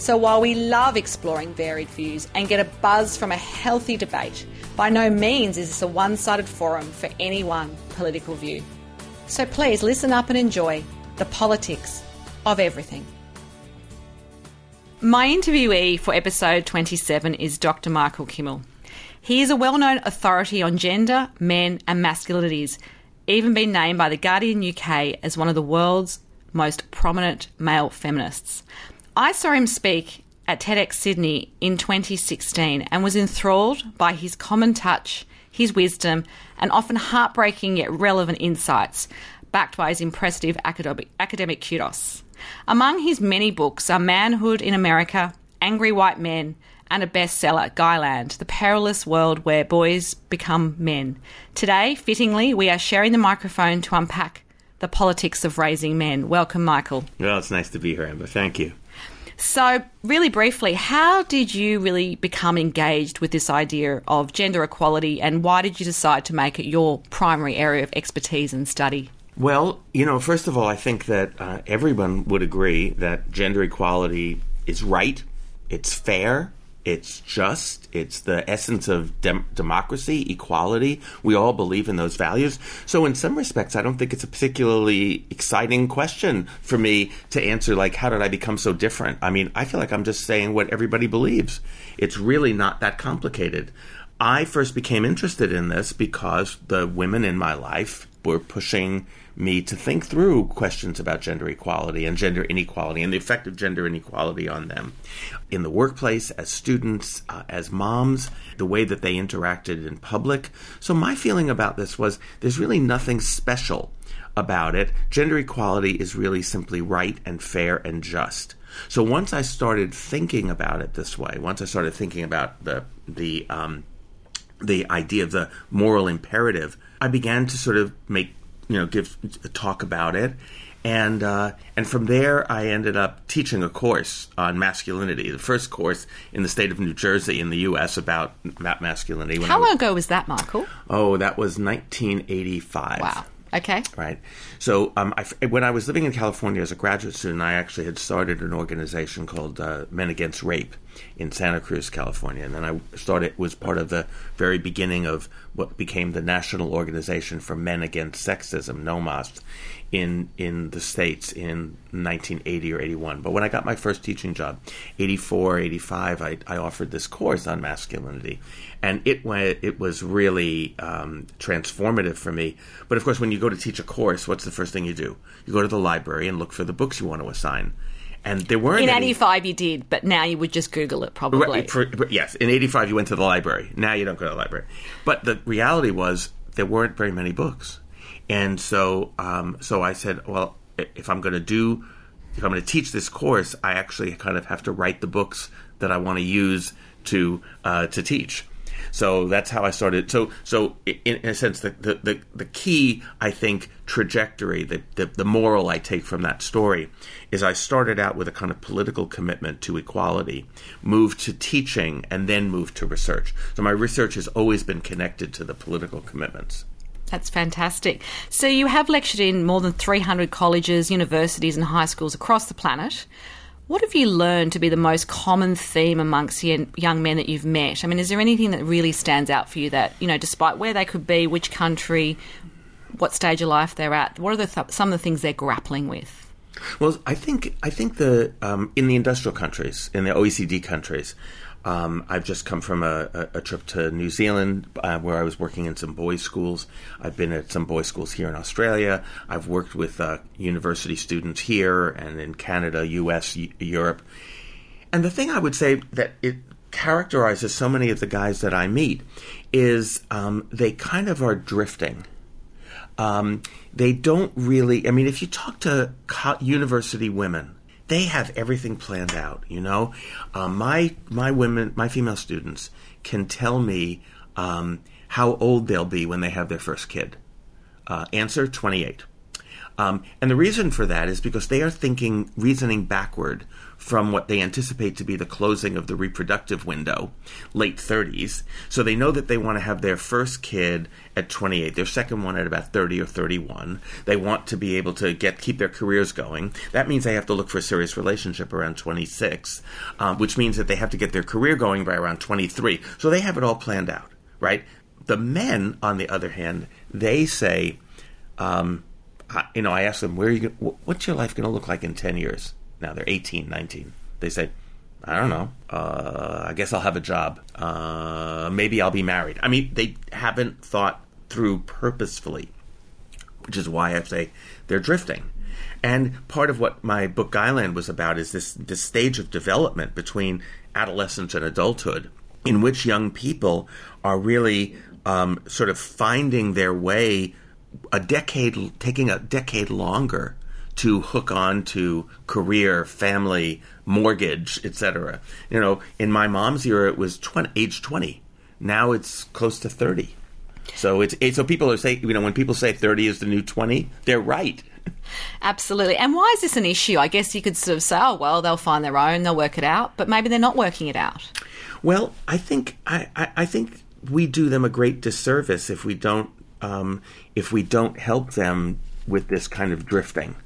so while we love exploring varied views and get a buzz from a healthy debate, by no means is this a one sided forum for any one political view. So please listen up and enjoy the politics of everything. My interviewee for episode 27 is Dr. Michael Kimmel. He is a well known authority on gender, men, and masculinities, even been named by The Guardian UK as one of the world's most prominent male feminists. I saw him speak at TEDx Sydney in 2016 and was enthralled by his common touch, his wisdom, and often heartbreaking yet relevant insights, backed by his impressive academic, kudos. Among his many books are Manhood in America, Angry White Men, and a bestseller, Guyland, The Perilous World Where Boys Become Men. Today, fittingly, we are sharing the microphone to unpack the politics of raising men. Welcome, Michael. Well, it's nice to be here, Amber. Thank you. So, really briefly, how did you really become engaged with this idea of gender equality and why did you decide to make it your primary area of expertise and study? Well, you know, first of all, I think that uh, everyone would agree that gender equality is right, it's fair, it's just, it's the essence of dem- democracy, equality. We all believe in those values. So, in some respects, I don't think it's a particularly exciting question for me to answer, like, how did I become so different? I mean, I feel like I'm just saying what everybody believes. It's really not that complicated. I first became interested in this because the women in my life were pushing me to think through questions about gender equality and gender inequality and the effect of gender inequality on them in the workplace, as students, uh, as moms, the way that they interacted in public. So, my feeling about this was there's really nothing special about it. Gender equality is really simply right and fair and just. So once I started thinking about it this way, once I started thinking about the the um, the idea of the moral imperative, I began to sort of make you know give a talk about it and uh, and from there I ended up teaching a course on masculinity, the first course in the state of New Jersey in the U.S. about that masculinity. How long ago was that, Michael? Oh, that was 1985. Wow. Okay. Right. So, um, I, when I was living in California as a graduate student, I actually had started an organization called uh, Men Against Rape in Santa Cruz, California, and then I started it was part of the very beginning of what became the National Organization for Men Against Sexism, NOMAS, in in the states in 1980 or 81 but when i got my first teaching job 84 85 i, I offered this course on masculinity. And it went it was really um, transformative for me. But of course when you go to teach a course what's the first thing you do? You go to the library and look for the books you want to assign and there weren't in any, 85 you did but now you would just google it probably. Right, yes in 85 you went to the library. Now you don't go to the library. But the reality was there weren't very many books. And so, um, so I said, well, if I'm going to do, if I'm going to teach this course, I actually kind of have to write the books that I want to use to uh, to teach. So that's how I started. So, so in, in a sense, the, the, the, the, key, I think, trajectory, the, the, the moral I take from that story is I started out with a kind of political commitment to equality, moved to teaching, and then moved to research. So my research has always been connected to the political commitments. That's fantastic. So, you have lectured in more than 300 colleges, universities, and high schools across the planet. What have you learned to be the most common theme amongst young men that you've met? I mean, is there anything that really stands out for you that, you know, despite where they could be, which country, what stage of life they're at, what are the th- some of the things they're grappling with? Well, I think I think the um, in the industrial countries, in the OECD countries, um, I've just come from a, a, a trip to New Zealand uh, where I was working in some boys' schools. I've been at some boys' schools here in Australia. I've worked with uh, university students here and in Canada, US, Europe. And the thing I would say that it characterizes so many of the guys that I meet is um, they kind of are drifting. Um, they don't really, I mean, if you talk to co- university women, they have everything planned out. You know, um, my my women, my female students can tell me um, how old they'll be when they have their first kid. Uh, answer: twenty-eight. Um, and the reason for that is because they are thinking, reasoning backward from what they anticipate to be the closing of the reproductive window, late 30s. So they know that they want to have their first kid at 28, their second one at about 30 or 31. They want to be able to get keep their careers going. That means they have to look for a serious relationship around 26, um, which means that they have to get their career going by around 23. So they have it all planned out, right? The men, on the other hand, they say, um, I, you know, I ask them, where you, what's your life going to look like in 10 years? Now they're 18, 19. They say, I don't know. Uh, I guess I'll have a job. Uh, maybe I'll be married. I mean, they haven't thought through purposefully, which is why I say they're drifting. And part of what my book Guyland was about is this this stage of development between adolescence and adulthood, in which young people are really um, sort of finding their way a decade, taking a decade longer to hook on to career, family, mortgage, etc. You know, in my mom's era, it was 20, age 20. Now it's close to 30. So it's, so people are saying, you know, when people say 30 is the new 20, they're right. Absolutely. And why is this an issue? I guess you could sort of say, oh, well, they'll find their own, they'll work it out, but maybe they're not working it out. Well, I think I, I, I think we do them a great disservice if we don't um, if we don't help them with this kind of drifting.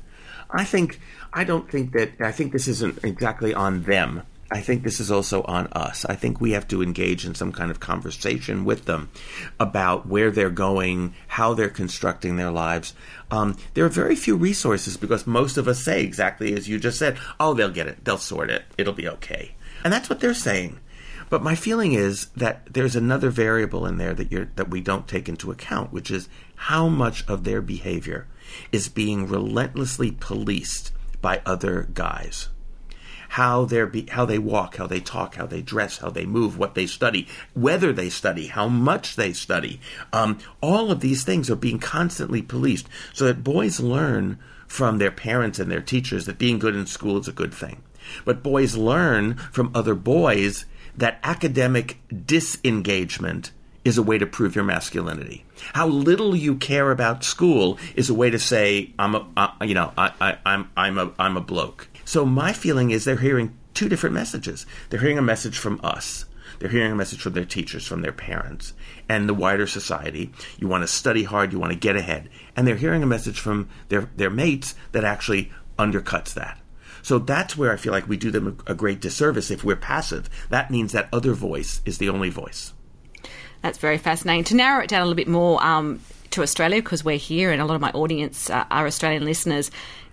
I think I don't think that I think this isn't exactly on them. I think this is also on us. I think we have to engage in some kind of conversation with them about where they're going, how they're constructing their lives. Um, there are very few resources because most of us say exactly as you just said. Oh, they'll get it. They'll sort it. It'll be okay. And that's what they're saying. But my feeling is that there's another variable in there that that we don't take into account, which is how much of their behavior is being relentlessly policed by other guys. How be, how they walk, how they talk, how they dress, how they move, what they study, whether they study, how much they study. Um, all of these things are being constantly policed, so that boys learn from their parents and their teachers that being good in school is a good thing. But boys learn from other boys that academic disengagement is a way to prove your masculinity. How little you care about school is a way to say I'm a you know I, I, I'm I'm a I'm a bloke. So my feeling is they're hearing two different messages. They're hearing a message from us. They're hearing a message from their teachers, from their parents, and the wider society. You want to study hard, you want to get ahead. And they're hearing a message from their, their mates that actually undercuts that. So that's where I feel like we do them a great disservice if we're passive. That means that other voice is the only voice. That's very fascinating. To narrow it down a little bit more um, to Australia, because we're here and a lot of my audience uh, are Australian listeners.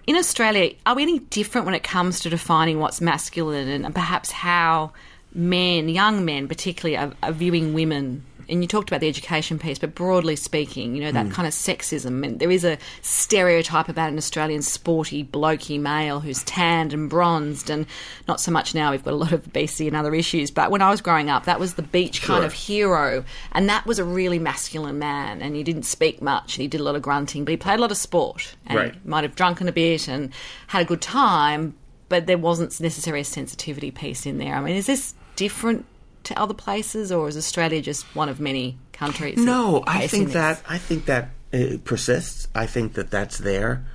In Australia, are we any different when it comes to defining what's masculine and perhaps how men, young men particularly, are, are viewing women and you talked about the education piece, but broadly speaking, you know, that mm. kind of sexism. And there is a stereotype about an Australian sporty, blokey male who's tanned and bronzed, and not so much now. We've got a lot of obesity and other issues. But when I was growing up, that was the beach sure. kind of hero. And that was a really masculine man. And he didn't speak much. He did a lot of grunting, but he played a lot of sport. And right. might have drunken a bit and had a good time, but there wasn't necessarily a sensitivity piece in there. I mean, is this different to other places, or is Australia just one of many countries? No, I think that I think that it persists. I think that that's there.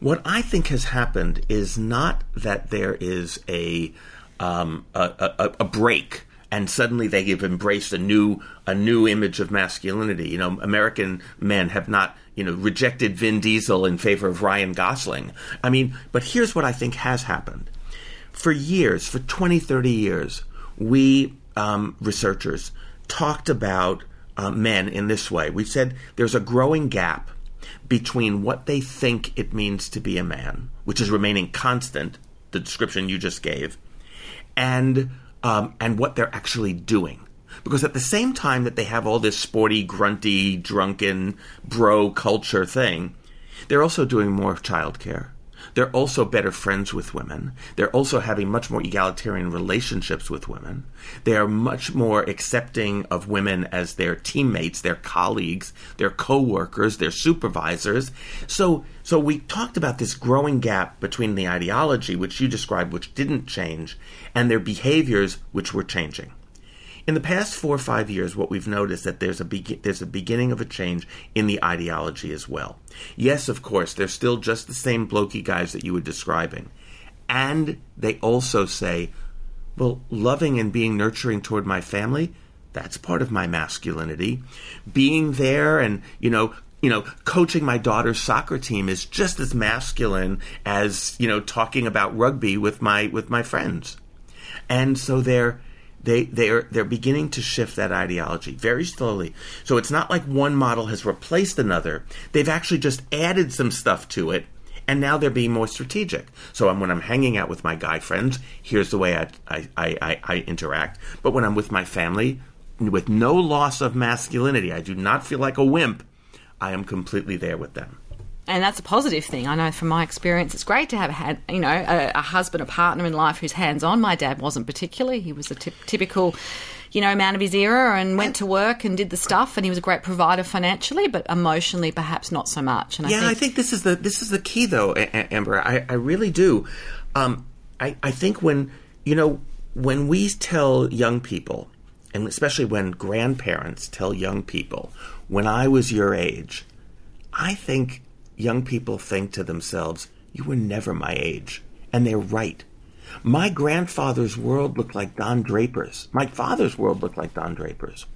What I think has happened is not that there is a um, a, a, a break and suddenly they have embraced a new a new image of masculinity. You know, American men have not you know rejected Vin Diesel in favor of Ryan Gosling. I mean, but here's what I think has happened. For years, for 20, 30 years, we um, researchers talked about uh, men in this way. We said there's a growing gap between what they think it means to be a man, which is remaining constant, the description you just gave, and um, and what they're actually doing. Because at the same time that they have all this sporty, grunty, drunken, bro culture thing, they're also doing more childcare. They're also better friends with women. They're also having much more egalitarian relationships with women. They are much more accepting of women as their teammates, their colleagues, their co-workers, their supervisors. So, so we talked about this growing gap between the ideology, which you described, which didn't change, and their behaviors, which were changing. In the past four or five years, what we've noticed that there's a be- there's a beginning of a change in the ideology as well. Yes, of course, they're still just the same blokey guys that you were describing, and they also say, "Well, loving and being nurturing toward my family." That's part of my masculinity. Being there and, you know, you know, coaching my daughter's soccer team is just as masculine as, you know, talking about rugby with my with my friends. And so they're they they're they're beginning to shift that ideology very slowly. So it's not like one model has replaced another. They've actually just added some stuff to it, and now they're being more strategic. So when I'm hanging out with my guy friends, here's the way I I, I, I interact. But when I'm with my family, with no loss of masculinity, I do not feel like a wimp. I am completely there with them and that's a positive thing. I know from my experience, it's great to have had, you know, a, a husband, a partner in life who's hands on. My dad wasn't particularly. He was a t- typical, you know, man of his era and went to work and did the stuff, and he was a great provider financially, but emotionally, perhaps not so much. And yeah, I think, I think this is the this is the key, though, Amber. I, I really do. Um, I, I think when you know when we tell young people, and especially when grandparents tell young people, when I was your age, I think young people think to themselves, You were never my age. And they're right. My grandfather's world looked like Don Draper's. My father's world looked like Don Draper's.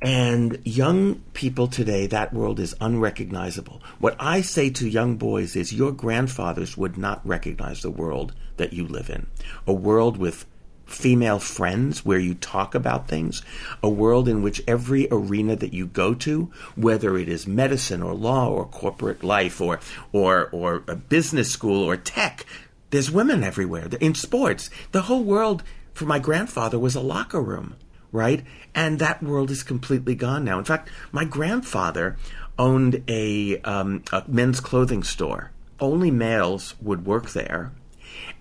And young people today, that world is unrecognizable. What I say to young boys is your grandfathers would not recognize the world that you live in. A world with female friends where you talk about things, a world in which every arena that you go to, whether it is medicine or law or corporate life or or or a business school or tech, there's women everywhere. In sports, the whole world for my grandfather was a locker room, right? And that world is completely gone now. In fact, my grandfather owned a, um, a men's clothing store. Only males would work there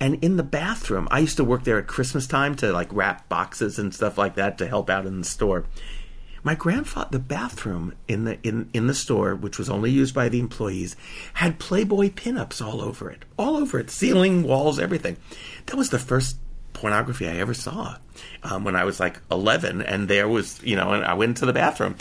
and in the bathroom, I used to work there at Christmas time to like wrap boxes and stuff like that to help out in the store. My grandfather, the bathroom in the in in the store, which was only used by the employees, had Playboy pinups all over it, all over it, ceiling, walls, everything. That was the first pornography I ever saw um, when I was like 11, and there was, you know, and I went into the bathroom.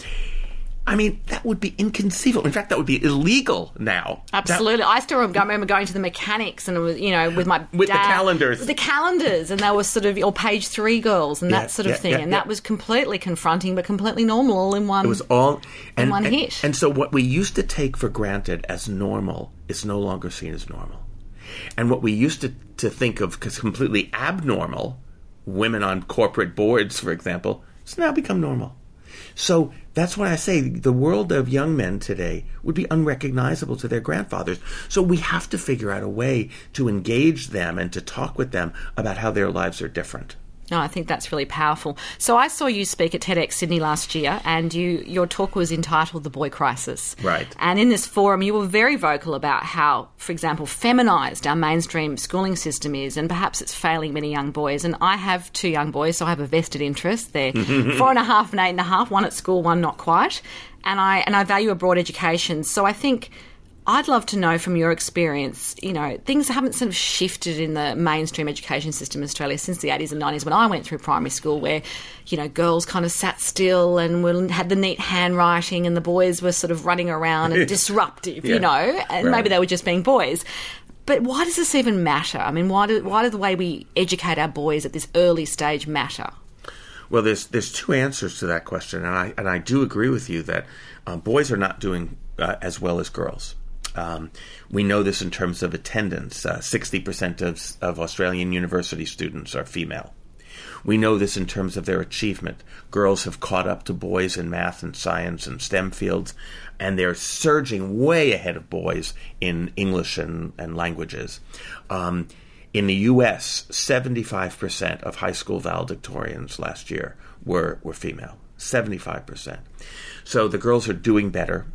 I mean, that would be inconceivable. In fact, that would be illegal now. Absolutely. That, I still remember going to the mechanics and it was, you know, with my with dad, the calendars, with the calendars, and they were sort of or page three girls and yeah, that sort of yeah, thing, yeah, and that was completely confronting, but completely normal all in one. It was all in one and, hit. And so, what we used to take for granted as normal is no longer seen as normal, and what we used to to think of as completely abnormal, women on corporate boards, for example, has now become normal. So that's why I say the world of young men today would be unrecognizable to their grandfathers. So we have to figure out a way to engage them and to talk with them about how their lives are different. No, I think that's really powerful. So I saw you speak at TEDx Sydney last year, and you your talk was entitled "The Boy Crisis." Right. And in this forum, you were very vocal about how, for example, feminized our mainstream schooling system is, and perhaps it's failing many young boys. And I have two young boys, so I have a vested interest. They're four and a half and eight and a half. One at school, one not quite. And I and I value a broad education. So I think I'd love to know from your experience, you know, things haven't sort of shifted in the mainstream education system in Australia since the 80s and 90s when I went through primary school, where, you know, girls kind of sat still and had the neat handwriting and the boys were sort of running around and disruptive, yeah. you know, and right. maybe they were just being boys. But why does this even matter? I mean, why do, why do the way we educate our boys at this early stage matter? Well, there's there's two answers to that question, and I and I do agree with you that uh, boys are not doing uh, as well as girls. Um, we know this in terms of attendance. Uh, 60% of, of Australian university students are female. We know this in terms of their achievement. Girls have caught up to boys in math and science and STEM fields, and they're surging way ahead of boys in English and, and languages. Um, in the U.S., 75% of high school valedictorians last year were, were female. 75%. So the girls are doing better,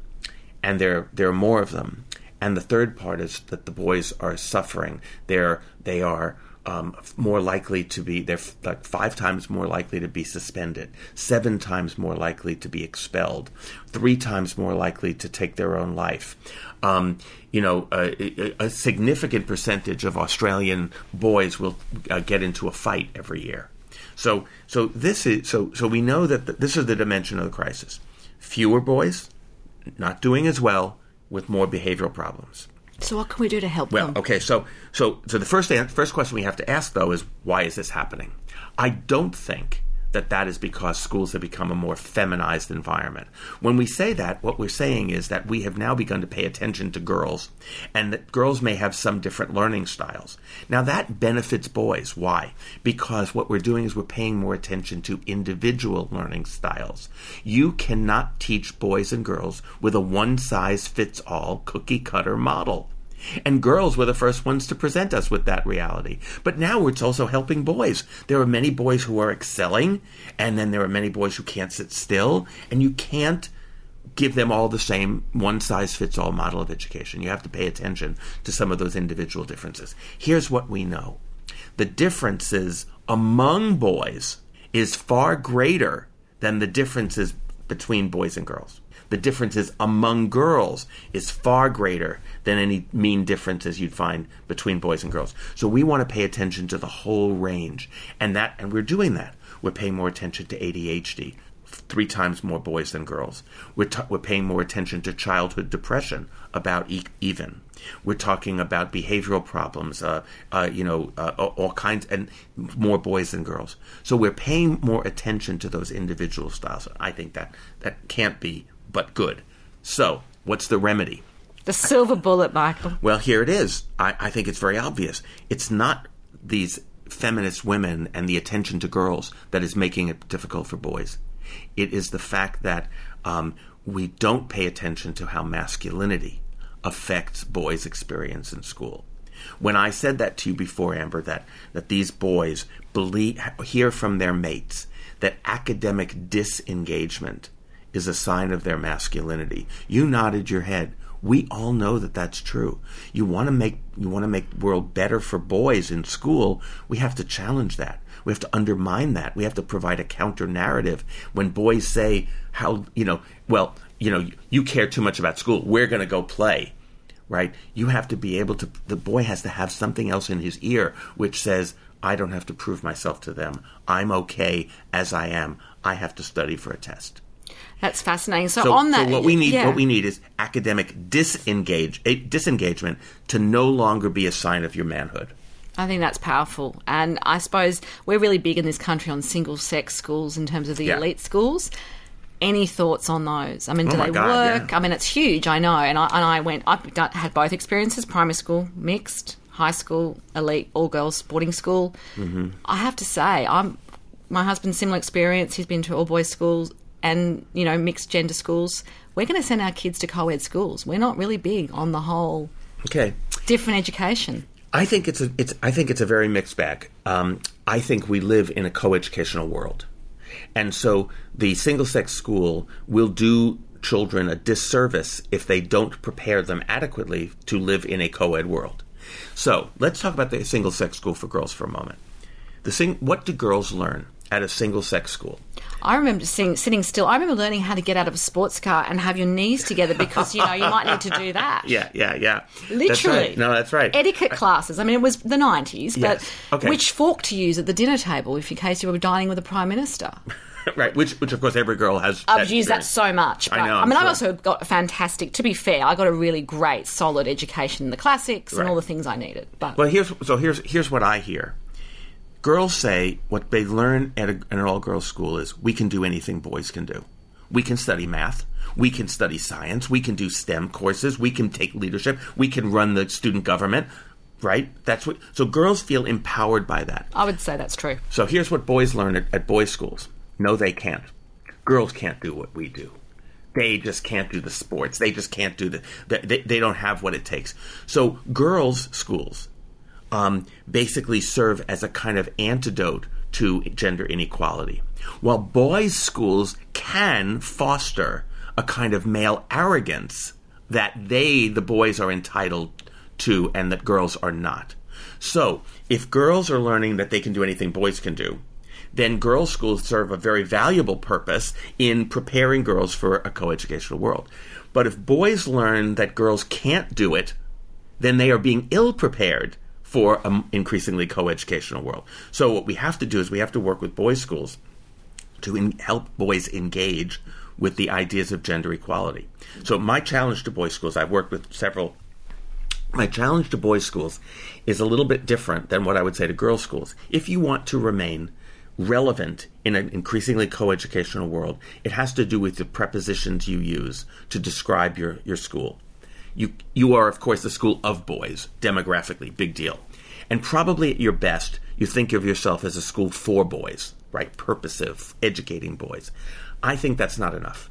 and there, there are more of them And the third part is that the boys are suffering. They're they are um, more likely to be they're f- like five times more likely to be suspended, seven times more likely to be expelled, three times more likely to take their own life. Um, you know, a, a, significant percentage of Australian boys will uh, get into a fight every year. So, so this is so so we know that the, this is the dimension of the crisis. Fewer boys, not doing as well with more behavioral problems. So what can we do to help well, them? okay, so so so the first first question we have to ask though is why is this happening? I don't think that that is because schools have become a more feminized environment. When we say that, what we're saying is that we have now begun to pay attention to girls and that girls may have some different learning styles. Now that benefits boys. Why? Because what we're doing is we're paying more attention to individual learning styles. You cannot teach boys and girls with a one size fits all cookie cutter model. And girls were the first ones to present us with that reality. But now it's also helping boys. There are many boys who are excelling, and then there are many boys who can't sit still, and you can't give them all the same one size fits all model of education. You have to pay attention to some of those individual differences. Here's what we know the differences among boys is far greater than the differences between boys and girls the differences among girls is far greater than any mean differences you'd find between boys and girls. So we want to pay attention to the whole range, and that, and we're doing that. We're paying more attention to ADHD, three times more boys than girls. We're, t- we're paying more attention to childhood depression, about e- even. We're talking about behavioral problems, uh, uh, you know, uh, all kinds, and more boys than girls. So we're paying more attention to those individual styles. I think that that can't be but good. So, what's the remedy? The silver bullet, Michael. Well, here it is. I, I think it's very obvious. It's not these feminist women and the attention to girls that is making it difficult for boys. It is the fact that um, we don't pay attention to how masculinity affects boys' experience in school. When I said that to you before, Amber, that, that these boys believe, hear from their mates that academic disengagement is a sign of their masculinity. You nodded your head. We all know that that's true. You want to make you want to make the world better for boys in school. We have to challenge that. We have to undermine that. We have to provide a counter narrative when boys say how you know well you know you care too much about school. We're going to go play right? You have to be able to, the boy has to have something else in his ear which says, I don't have to prove myself to them. I'm okay as I am. I have to study for a test. That's fascinating. So, so on that, so what we need, yeah. what we need is academic disengage, eh, disengagement to no longer be a sign of your manhood. I think that's powerful, and I suppose we're really big in this country on single-sex schools in terms of the yeah. elite schools. Any thoughts on those? I mean, do oh they God, work? Yeah. I mean, it's huge. I know, and I, and I went. I had both experiences: primary school, mixed, high school, elite, all girls sporting school. Mm-hmm. I have to say, I'm my husband's similar experience. He's been to all boys schools and you know mixed gender schools, we're going to send our kids to co-ed schools. We're not really big on the whole okay different education. I think it's a it's I think it's a very mixed bag. Um, I think we live in a co-educational world, and so the single-sex school will do children a disservice if they don't prepare them adequately to live in a co-ed world. So let's talk about the single-sex school for girls for a moment. The sing- what do girls learn at a single-sex school? I remember sitting, sitting still. I remember learning how to get out of a sports car and have your knees together because you know you might need to do that. Yeah, yeah, yeah. Literally. That's right. No, that's right. Etiquette classes. I mean, it was the nineties, but yes. okay. which fork to use at the dinner table if in case you were dining with a prime minister. right, which, which of course every girl has. I've used that so much. But, I know. i mean, sure. I've also got a fantastic. To be fair, I got a really great, solid education in the classics right. and all the things I needed. But well, here's so here's here's what I hear girls say what they learn at a, an all girls school is we can do anything boys can do. We can study math. We can study science. We can do STEM courses. We can take leadership. We can run the student government. Right? That's what. So girls feel empowered by that. I would say that's true. So here's what boys learn at, at boys' schools. No, they can't. Girls can't do what we do they just can't do the sports. They just can't do the. They, they don't have what it takes. So girls' schools um, basically serve as a kind of antidote to gender inequality. While boys' schools can foster a kind of male arrogance that they, the boys, are entitled to and that girls are not. So, if girls are learning that they can do anything boys can do, then girls' schools serve a very valuable purpose in preparing girls for a coeducational world. But if boys learn that girls can't do it, then they are being ill prepared for an increasingly coeducational world. So, what we have to do is we have to work with boys' schools to in- help boys engage with the ideas of gender equality. So, my challenge to boys' schools, I've worked with several. My challenge to boys' schools is a little bit different than what I would say to girls' schools. If you want to remain relevant in an increasingly coeducational world, it has to do with the prepositions you use to describe your, your school. You, you are, of course, the school of boys, demographically, big deal. And probably at your best, you think of yourself as a school for boys, right? Purposive, educating boys. I think that's not enough.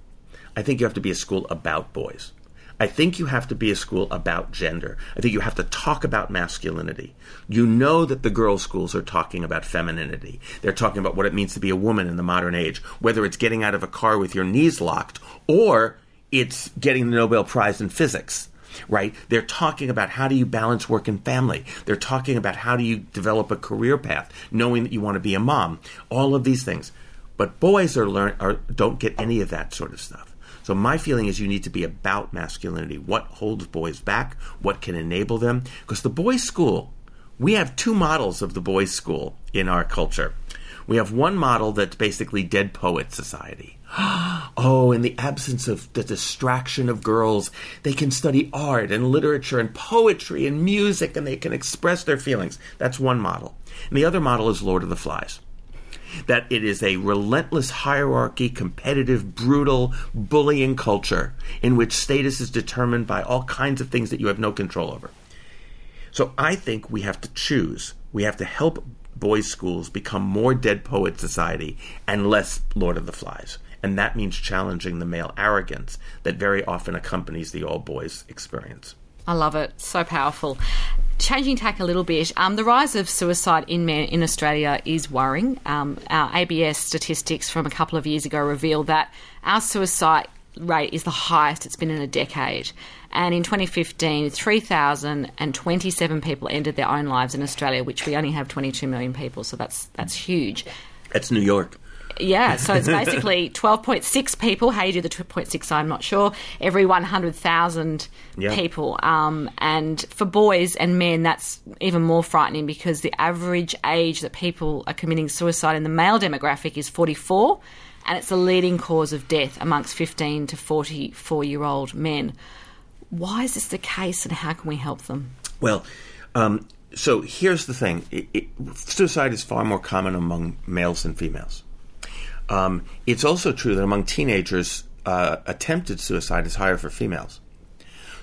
I think you have to be a school about boys. I think you have to be a school about gender. I think you have to talk about masculinity. You know that the girls' schools are talking about femininity. They're talking about what it means to be a woman in the modern age, whether it's getting out of a car with your knees locked or it's getting the Nobel Prize in physics right? They're talking about how do you balance work and family. They're talking about how do you develop a career path, knowing that you want to be a mom. All of these things. But boys are learn are don't get any of that sort of stuff. So my feeling is you need to be about masculinity. What holds boys back? What can enable them? Because the boys' school, we have two models of the boys' school in our culture. We have one model that's basically dead poet society. oh, in the absence of the distraction of girls, they can study art and literature and poetry and music and they can express their feelings. That's one model. And the other model is Lord of the Flies. That it is a relentless hierarchy, competitive, brutal, bullying culture in which status is determined by all kinds of things that you have no control over. So I think we have to choose. We have to help boys' schools become more Dead Poet Society and less Lord of the Flies. And that means challenging the male arrogance that very often accompanies the all boys experience. I love it. So powerful. Changing tack a little bit, um, the rise of suicide in men in Australia is worrying. Um, our ABS statistics from a couple of years ago revealed that our suicide rate is the highest it's been in a decade. And in 2015, 3,027 people ended their own lives in Australia, which we only have 22 million people, so that's that's huge. That's New York. Yeah, so it's basically 12.6 people. How you do the 2.6, I'm not sure. Every 100,000 yeah. people. Um, and for boys and men, that's even more frightening because the average age that people are committing suicide in the male demographic is 44, and it's the leading cause of death amongst 15 to 44 year old men. Why is this the case, and how can we help them? Well, um, so here's the thing it, it, suicide is far more common among males than females. Um, it's also true that among teenagers, uh, attempted suicide is higher for females.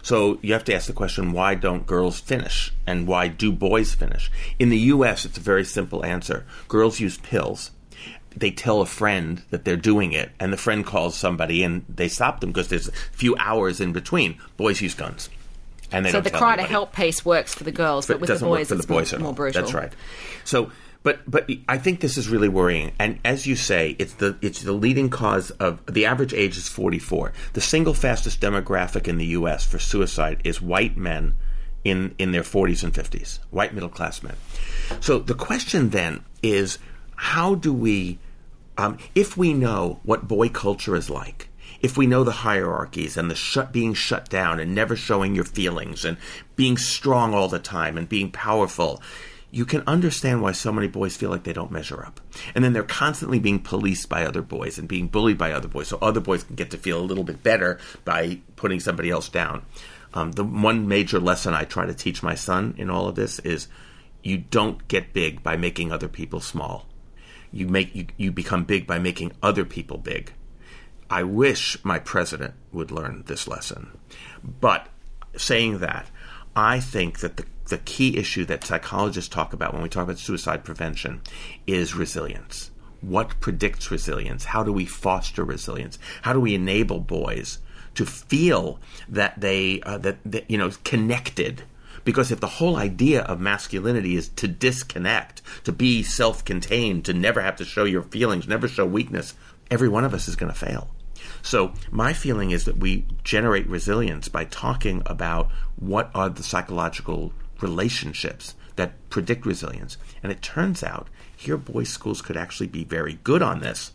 So you have to ask the question why don't girls finish? And why do boys finish? In the US, it's a very simple answer girls use pills. They tell a friend that they're doing it, and the friend calls somebody and they stop them because there's a few hours in between. Boys use guns. And they so the cry anybody. to help piece works for the girls, but, but with the boys, it's the boys more, more brutal. That's right. So but but I think this is really worrying. And as you say, it's the it's the leading cause of the average age is 44. The single fastest demographic in the U.S. for suicide is white men in in their 40s and 50s, white middle class men. So the question then is, how do we, um, if we know what boy culture is like, if we know the hierarchies and the shut, being shut down and never showing your feelings and being strong all the time and being powerful, you can understand why so many boys feel like they don't measure up. And then they're constantly being policed by other boys and being bullied by other boys. So other boys can get to feel a little bit better by putting somebody else down. Um, the one major lesson I try to teach my son in all of this is you don't get big by making other people small. You make you, you become big by making other people big. I wish my president would learn this lesson. But saying that, I think that the the key issue that psychologists talk about when we talk about suicide prevention is resilience. What predicts resilience? How do we foster resilience? How do we enable boys to feel that they uh, that, that you know connected? Because if the whole idea of masculinity is to disconnect, to be self-contained, to never have to show your feelings, never show weakness, every one of us is going to fail. So my feeling is that we generate resilience by talking about what are the psychological relationships that predict resilience. And it turns out here boys' schools could actually be very good on this.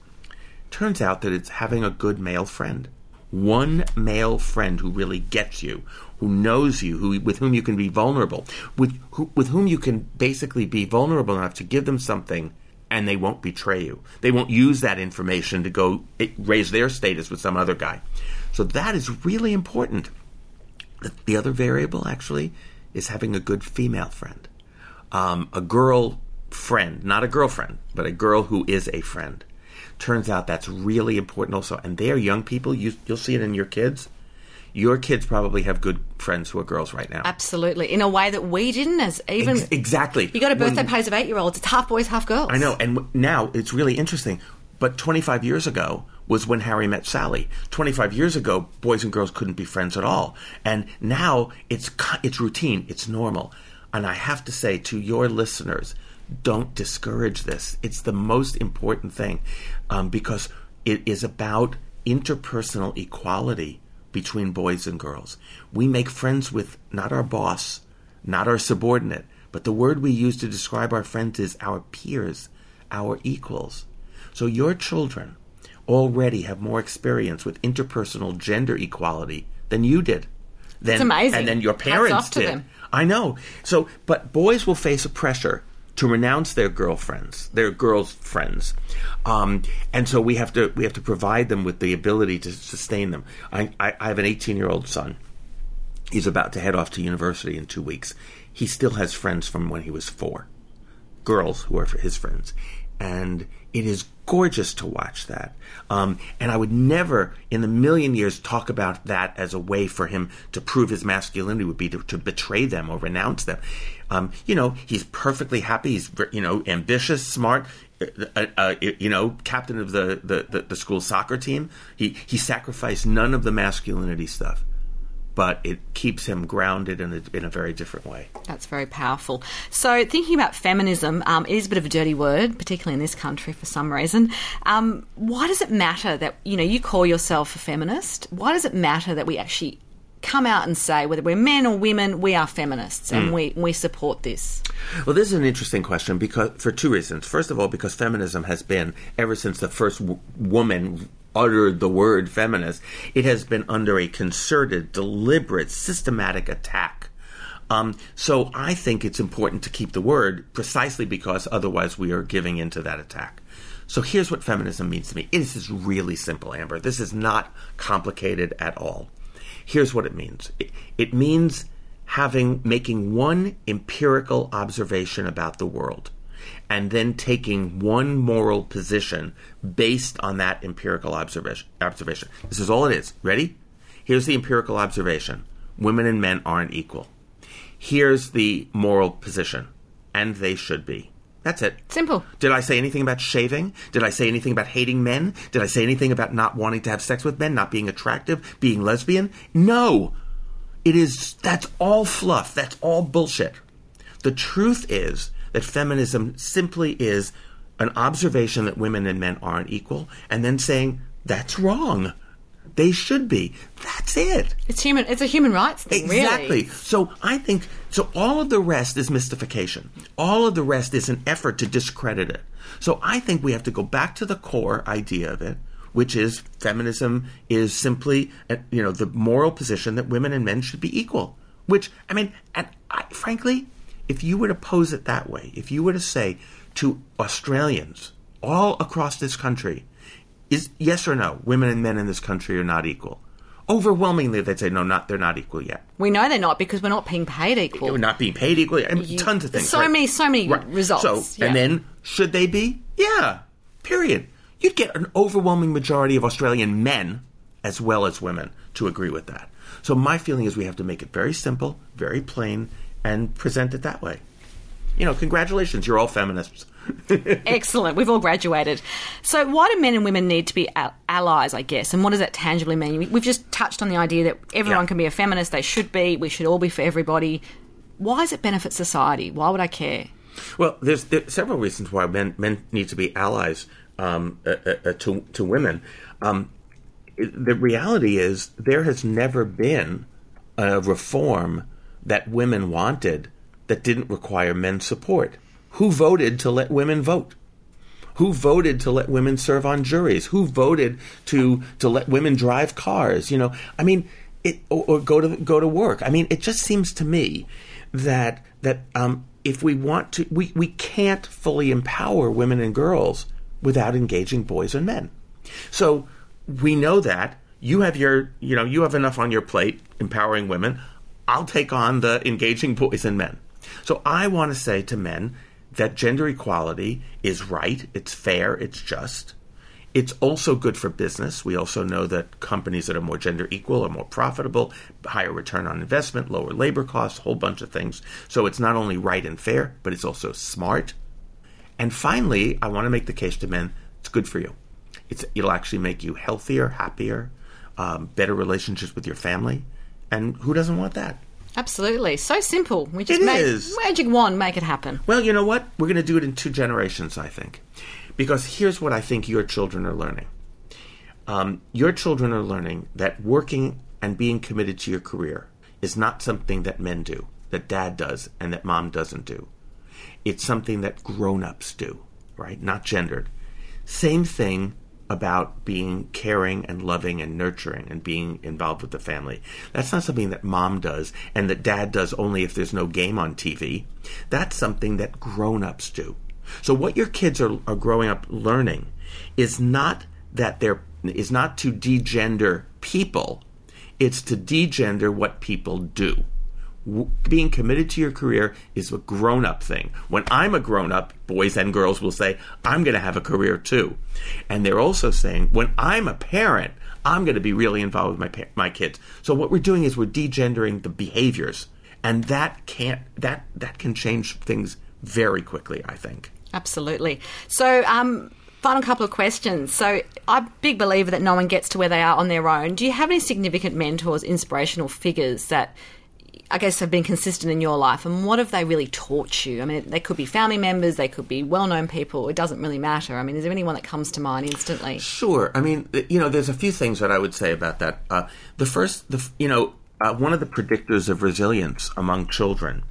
Turns out that it's having a good male friend. One male friend who really gets you, who knows you, who with whom you can be vulnerable, with who, with whom you can basically be vulnerable enough to give them something and they won't betray you. They won't use that information to go raise their status with some other guy. So that is really important. The other variable, actually, is having a good female friend. Um, a girl friend, not a girlfriend, but a girl who is a friend. Turns out that's really important also. And they are young people. You, you'll see it in your kids your kids probably have good friends who are girls right now. Absolutely, in a way that we didn't. As even Ex- exactly, you got a birthday parties of eight year olds. It's half boys, half girls. I know, and w- now it's really interesting. But 25 years ago was when Harry met Sally. 25 years ago, boys and girls couldn't be friends at all, and now it's it's routine, it's normal. And I have to say to your listeners, don't discourage this. It's the most important thing um, because it is about interpersonal equality between boys and girls. We make friends with not our boss, not our subordinate, but the word we use to describe our friends is our peers, our equals. So your children already have more experience with interpersonal gender equality than you did. Then, amazing. And then your parents did. Them. I know. So, but boys will face a pressure to renounce their girlfriends, their girls' friends, um, and so we have to we have to provide them with the ability to sustain them. I, I, I have an 18 year old son. He's about to head off to university in two weeks. He still has friends from when he was four, girls who are his friends, and it is gorgeous to watch that. Um, and I would never, in a million years, talk about that as a way for him to prove his masculinity would be to, to betray them or renounce them. Um, you know, he's perfectly happy. He's you know ambitious, smart. Uh, uh, uh you know, captain of the, the, the, the school soccer team. He he sacrificed none of the masculinity stuff but it keeps him grounded in a, in a very different way. That's very powerful. So, thinking about feminism, um, it is a bit of a dirty word, particularly in this country for some reason. Um, why does it matter that you know you call yourself a feminist? Why does it matter that we actually come out and say whether we're men or women, we are feminists and mm. we we support this? Well, this is an interesting question because for two reasons. First of all, because feminism has been ever since the first w- woman uttered the word feminist, it has been under a concerted, deliberate, systematic attack. Um, so I think it's important to keep the word precisely because otherwise we are giving into that attack. So here's what feminism means to me. It is really simple, Amber. This is not complicated at all. Here's what it means. It, it means having making one empirical observation about the world and then taking one moral position based on that empirical observation. observation. This is all it is. Ready? Here's the empirical observation women and men aren't equal. Here's the moral position, and they should be. That's it. Simple. Did I say anything about shaving? Did I say anything about hating men? Did I say anything about not wanting to have sex with men, not being attractive, being lesbian? No. It is that's all fluff. That's all bullshit. The truth is that feminism simply is an observation that women and men aren't equal, and then saying that's wrong. They should be. That's it. It's human. It's a human rights thing. Exactly. Really. So I think so. All of the rest is mystification. All of the rest is an effort to discredit it. So I think we have to go back to the core idea of it, which is feminism is simply, uh, you know, the moral position that women and men should be equal. Which I mean, and I, frankly, if you were to pose it that way, if you were to say to Australians all across this country, is yes or no, women and men in this country are not equal. Overwhelmingly, they'd say no, not they're not equal yet. We know they're not because we're not being paid equal. We're not being paid equally. I mean, you, tons of things. So right? many, so many right. results. So, yeah. and then should they be? Yeah. Period. You'd get an overwhelming majority of Australian men as well as women to agree with that. So my feeling is we have to make it very simple, very plain, and present it that way. You know, congratulations, you're all feminists. Excellent. We've all graduated. So, why do men and women need to be allies, I guess? And what does that tangibly mean? We've just touched on the idea that everyone yeah. can be a feminist, they should be, we should all be for everybody. Why does it benefit society? Why would I care? Well, there's, there's several reasons why men, men need to be allies um, uh, uh, uh to, to women. Um, the reality is there has never been a reform that women wanted that didn't require men's support. Who voted to let women vote? Who voted to let women serve on juries? Who voted to to let women drive cars? You know, I mean, it or, or go to go to work. I mean, it just seems to me that that um, if we want to, we we can't fully empower women and girls without engaging boys and men. So we know that you have your you know you have enough on your plate empowering women. I'll take on the engaging boys and men. So I want to say to men that gender equality is right, it's fair, it's just. It's also good for business. We also know that companies that are more gender equal are more profitable, higher return on investment, lower labor costs, whole bunch of things. So it's not only right and fair, but it's also smart. And finally, I want to make the case to men it's good for you. It's, it'll actually make you healthier, happier, um, better relationships with your family. And who doesn't want that? Absolutely. So simple. We just It make is. magic wand, make it happen. Well, you know what? We're going to do it in two generations, I think. Because here's what I think your children are learning. Um, your children are learning that working and being committed to your career is not something that men do, that dad does, and that mom doesn't do. It's something that grown ups do, right? Not gendered. Same thing about being caring and loving and nurturing and being involved with the family. That's not something that mom does and that dad does only if there's no game on TV. That's something that grown ups do. So what your kids are, are growing up learning is not that they're is not to degender people, it's to degender what people do being committed to your career is a grown up thing. When I'm a grown up, boys and girls will say, I'm going to have a career too. And they're also saying, when I'm a parent, I'm going to be really involved with my pa- my kids. So what we're doing is we're degendering the behaviors, and that can't that that can change things very quickly. I think. Absolutely. So, um, final couple of questions. So, I'm a big believer that no one gets to where they are on their own. Do you have any significant mentors, inspirational figures that I guess have been consistent in your life? And what have they really taught you? I mean, they could be family members, they could be well known people. It doesn't really matter. I mean, is there anyone that comes to mind instantly? Sure. I mean, you know, there's a few things that I would say about that. Uh, the first, the you know, uh, one of the predictors of resilience among children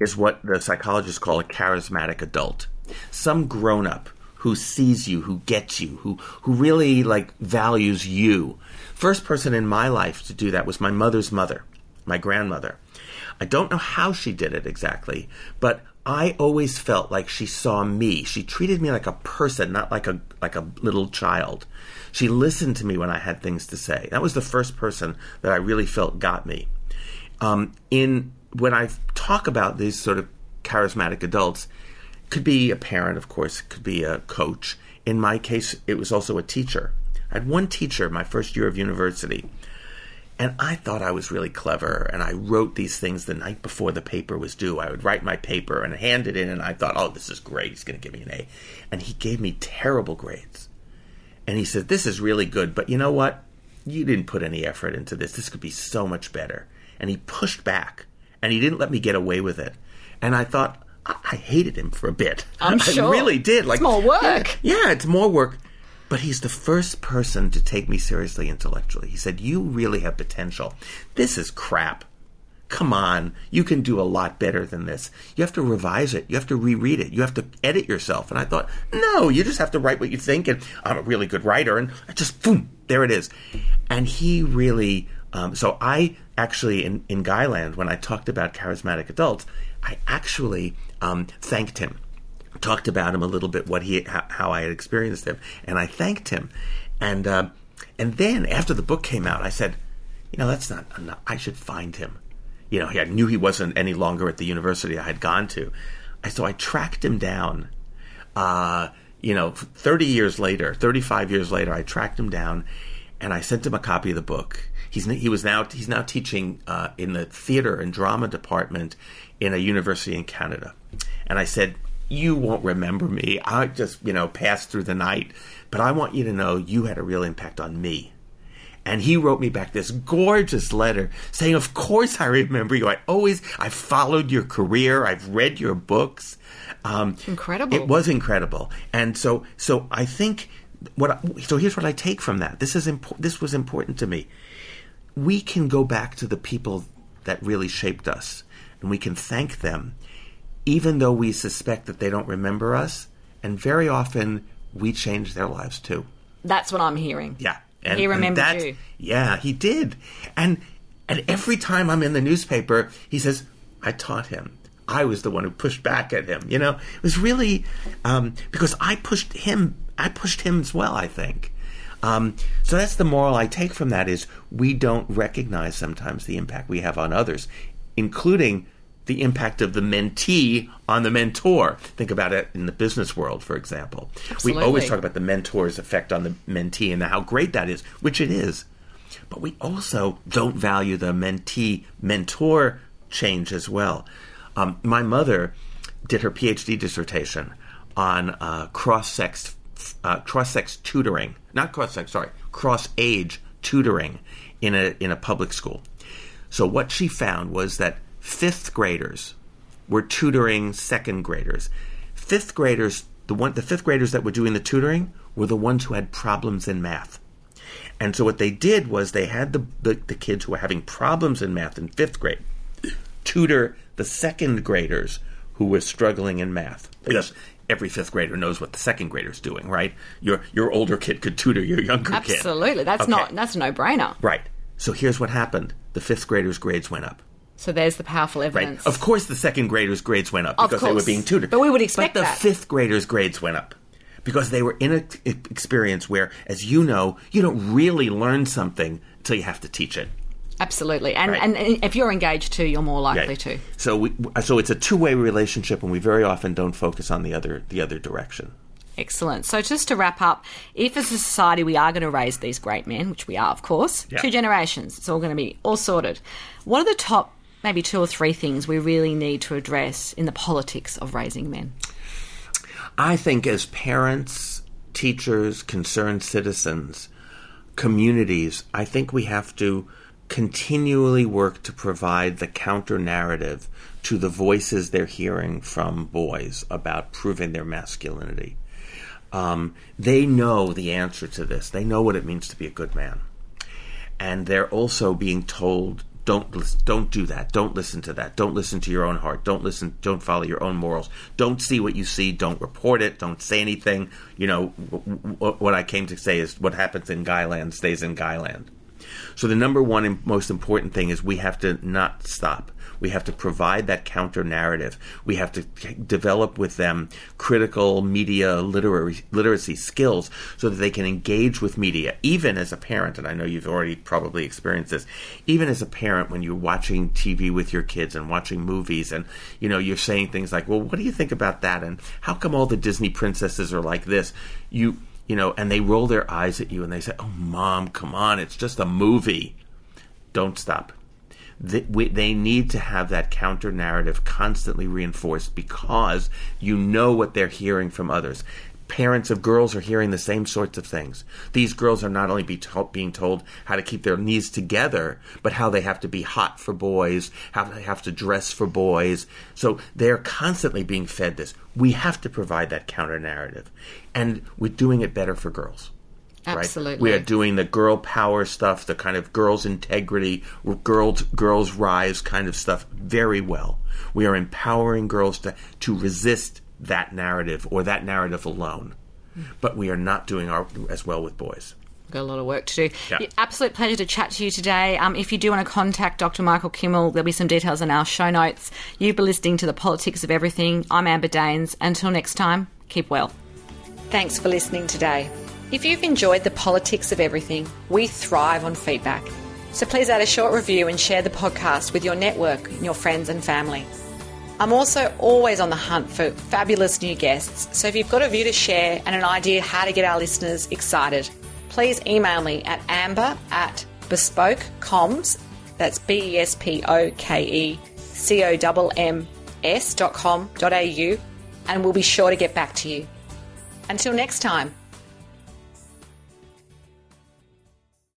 is what the psychologists call a charismatic adult. Some grown up who sees you, who gets you, who who really like values you. First person in my life to do that was my mother's mother, my grandmother. I don't know how she did it exactly, but I always felt like she saw me. She treated me like a person, not like a like a little child. She listened to me when I had things to say. That was the first person that I really felt got me. Um, in when I talk about these sort of charismatic adults, could be a parent, of course, could be a coach. In my case, it was also a teacher. I had one teacher my first year of university, and I thought I was really clever, and I wrote these things the night before the paper was due. I would write my paper and hand it in, and I thought, oh, this is great. He's going to give me an A. And he gave me terrible grades. And he said, this is really good, but you know what? You didn't put any effort into this. This could be so much better. And he pushed back, and he didn't let me get away with it. And I thought, I, I hated him for a bit. I'm I sure. really did. Like more work. Yeah, yeah, it's more work. But he's the first person to take me seriously intellectually. He said, You really have potential. This is crap. Come on. You can do a lot better than this. You have to revise it. You have to reread it. You have to edit yourself. And I thought, No, you just have to write what you think. And I'm a really good writer. And I just, boom, there it is. And he really, um, so I actually, in, in Guyland, when I talked about charismatic adults, I actually um, thanked him talked about him a little bit, what he how, how I had experienced him, and I thanked him, and uh, and then after the book came out, I said, you know, that's not enough. I should find him. You know, I knew he wasn't any longer at the university I had gone to, so I tracked him down. Uh, you know, thirty years later, thirty-five years later, I tracked him down, and I sent him a copy of the book. He's he was now he's now teaching uh, in the theater and drama department in a university in Canada, and I said, you won't remember me. I just, you know, passed through the night. But I want you to know you had a real impact on me. And he wrote me back this gorgeous letter saying, Of course I remember you. I always, I followed your career. I've read your books. Um, Incredible. It was incredible. And so, so I think what I, so here's what I take from that. This is impo- this was important to me. We can go back to the people that really shaped us, and we can thank them, even though we suspect that they don't remember us. And very often, we change their lives too. That's what I'm hearing. Yeah, and, He and remembered that- you. Yeah, he did. And and every time I'm in the newspaper, he says, "I taught him. I was the one who pushed back at him." You know, it was really um, because I pushed him. I pushed him as well. I think. Um, so that's the moral I take from that is we don't recognize sometimes the impact we have on others, including the impact of the mentee on the mentor. Think about it in the business world, for example. We always talk about the mentor's effect on the mentee and how great that is, which it is. But we also don't value the mentee mentor change as well. Um, my mother did her PhD dissertation on uh, cross sex uh, cross sex tutoring, not cross sex, sorry, cross age tutoring in a in a public school. So what she found was that fifth graders were tutoring second graders. Fifth graders, the one the fifth graders that were doing the tutoring were the ones who had problems in math. And so what they did was they had the, the, the kids who were having problems in math in fifth grade tutor the second graders who were struggling in math. Because every fifth grader knows what the second grader's doing, right? Your your older kid could tutor your younger kid. Absolutely. That's Okay. not that's a no brainer. Right. So here's what happened. The fifth graders' grades went up. So there's the powerful Right. evidence. Of course the second graders' grades went up because they were being tutored. But we would expect But the that. fifth graders' grades went up. Because they were in an experience where, as you know, you don't really learn something until you have to teach it. Absolutely. And, Right. and and if you're engaged too, you're more likely Yeah. to. So we, so it's a two-way relationship, and we very often don't focus on the other the other direction. Excellent. So just to wrap up, if as a society we are going to raise these great men, which we are, of course, Yeah. two generations, it's all going to be all sorted. What are the top maybe two or three things we really need to address in the politics of raising men? I think as parents, teachers, concerned citizens, communities, I think we have to continually work to provide the counter narrative to the voices they're hearing from boys about proving their masculinity. Um, they know the answer to this. They know what it means to be a good man, and they're also being told, "Don't don't do that. Don't listen to that. Don't listen to your own heart. Don't listen. Don't follow your own morals. Don't see what you see. Don't report it. Don't say anything." You know w- w- what I came to say is, what happens in Guyland stays in Guyland. So the number one and most important thing is we have to not stop. We have to provide that counter narrative. We have to develop with them critical media literary, literacy skills so that they can engage with media, even as a parent. And I know you've already probably experienced this. Even as a parent, when you're watching TV with your kids and watching movies, and you know you're saying things like, "Well, what do you think about that?" and "How come all the Disney princesses are like this?" You you know, and they roll their eyes at you and they say, "Oh, mom, come on, it's just a movie." Don't stop. They, we, they need to have that counter narrative constantly reinforced because you know what they're hearing from others. Parents of girls are hearing the same sorts of things. These girls are not only be to- being told how to keep their knees together, but how they have to be hot for boys, how they have to dress for boys. So they're constantly being fed this. We have to provide that counter narrative. And we're doing it better for girls. Right? Absolutely. We are doing the girl power stuff, the kind of girls integrity, girls girls rise kind of stuff very well. We are empowering girls to to resist that narrative or that narrative alone. But we are not doing our, as well with boys. Got a lot of work to do. Yeah. Yeah, Absolute pleasure to chat to you today. Um, if you do want to contact Dr. Michael Kimmel, there'll be some details in our show notes. You've been listening to The Politics of Everything. I'm Amber Danes. Until next time, keep well. Thanks for listening today. If you've enjoyed The Politics of Everything, we thrive on feedback. So please add a short review and share the podcast with your network, your friends, and family. I'm also always on the hunt for fabulous new guests, so if you've got a view to share and an idea how to get our listeners excited, please email me at amber at bespokecomms, that's B E S P O K E C O M S dot com dot au, and we'll be sure to get back to you. Until next time.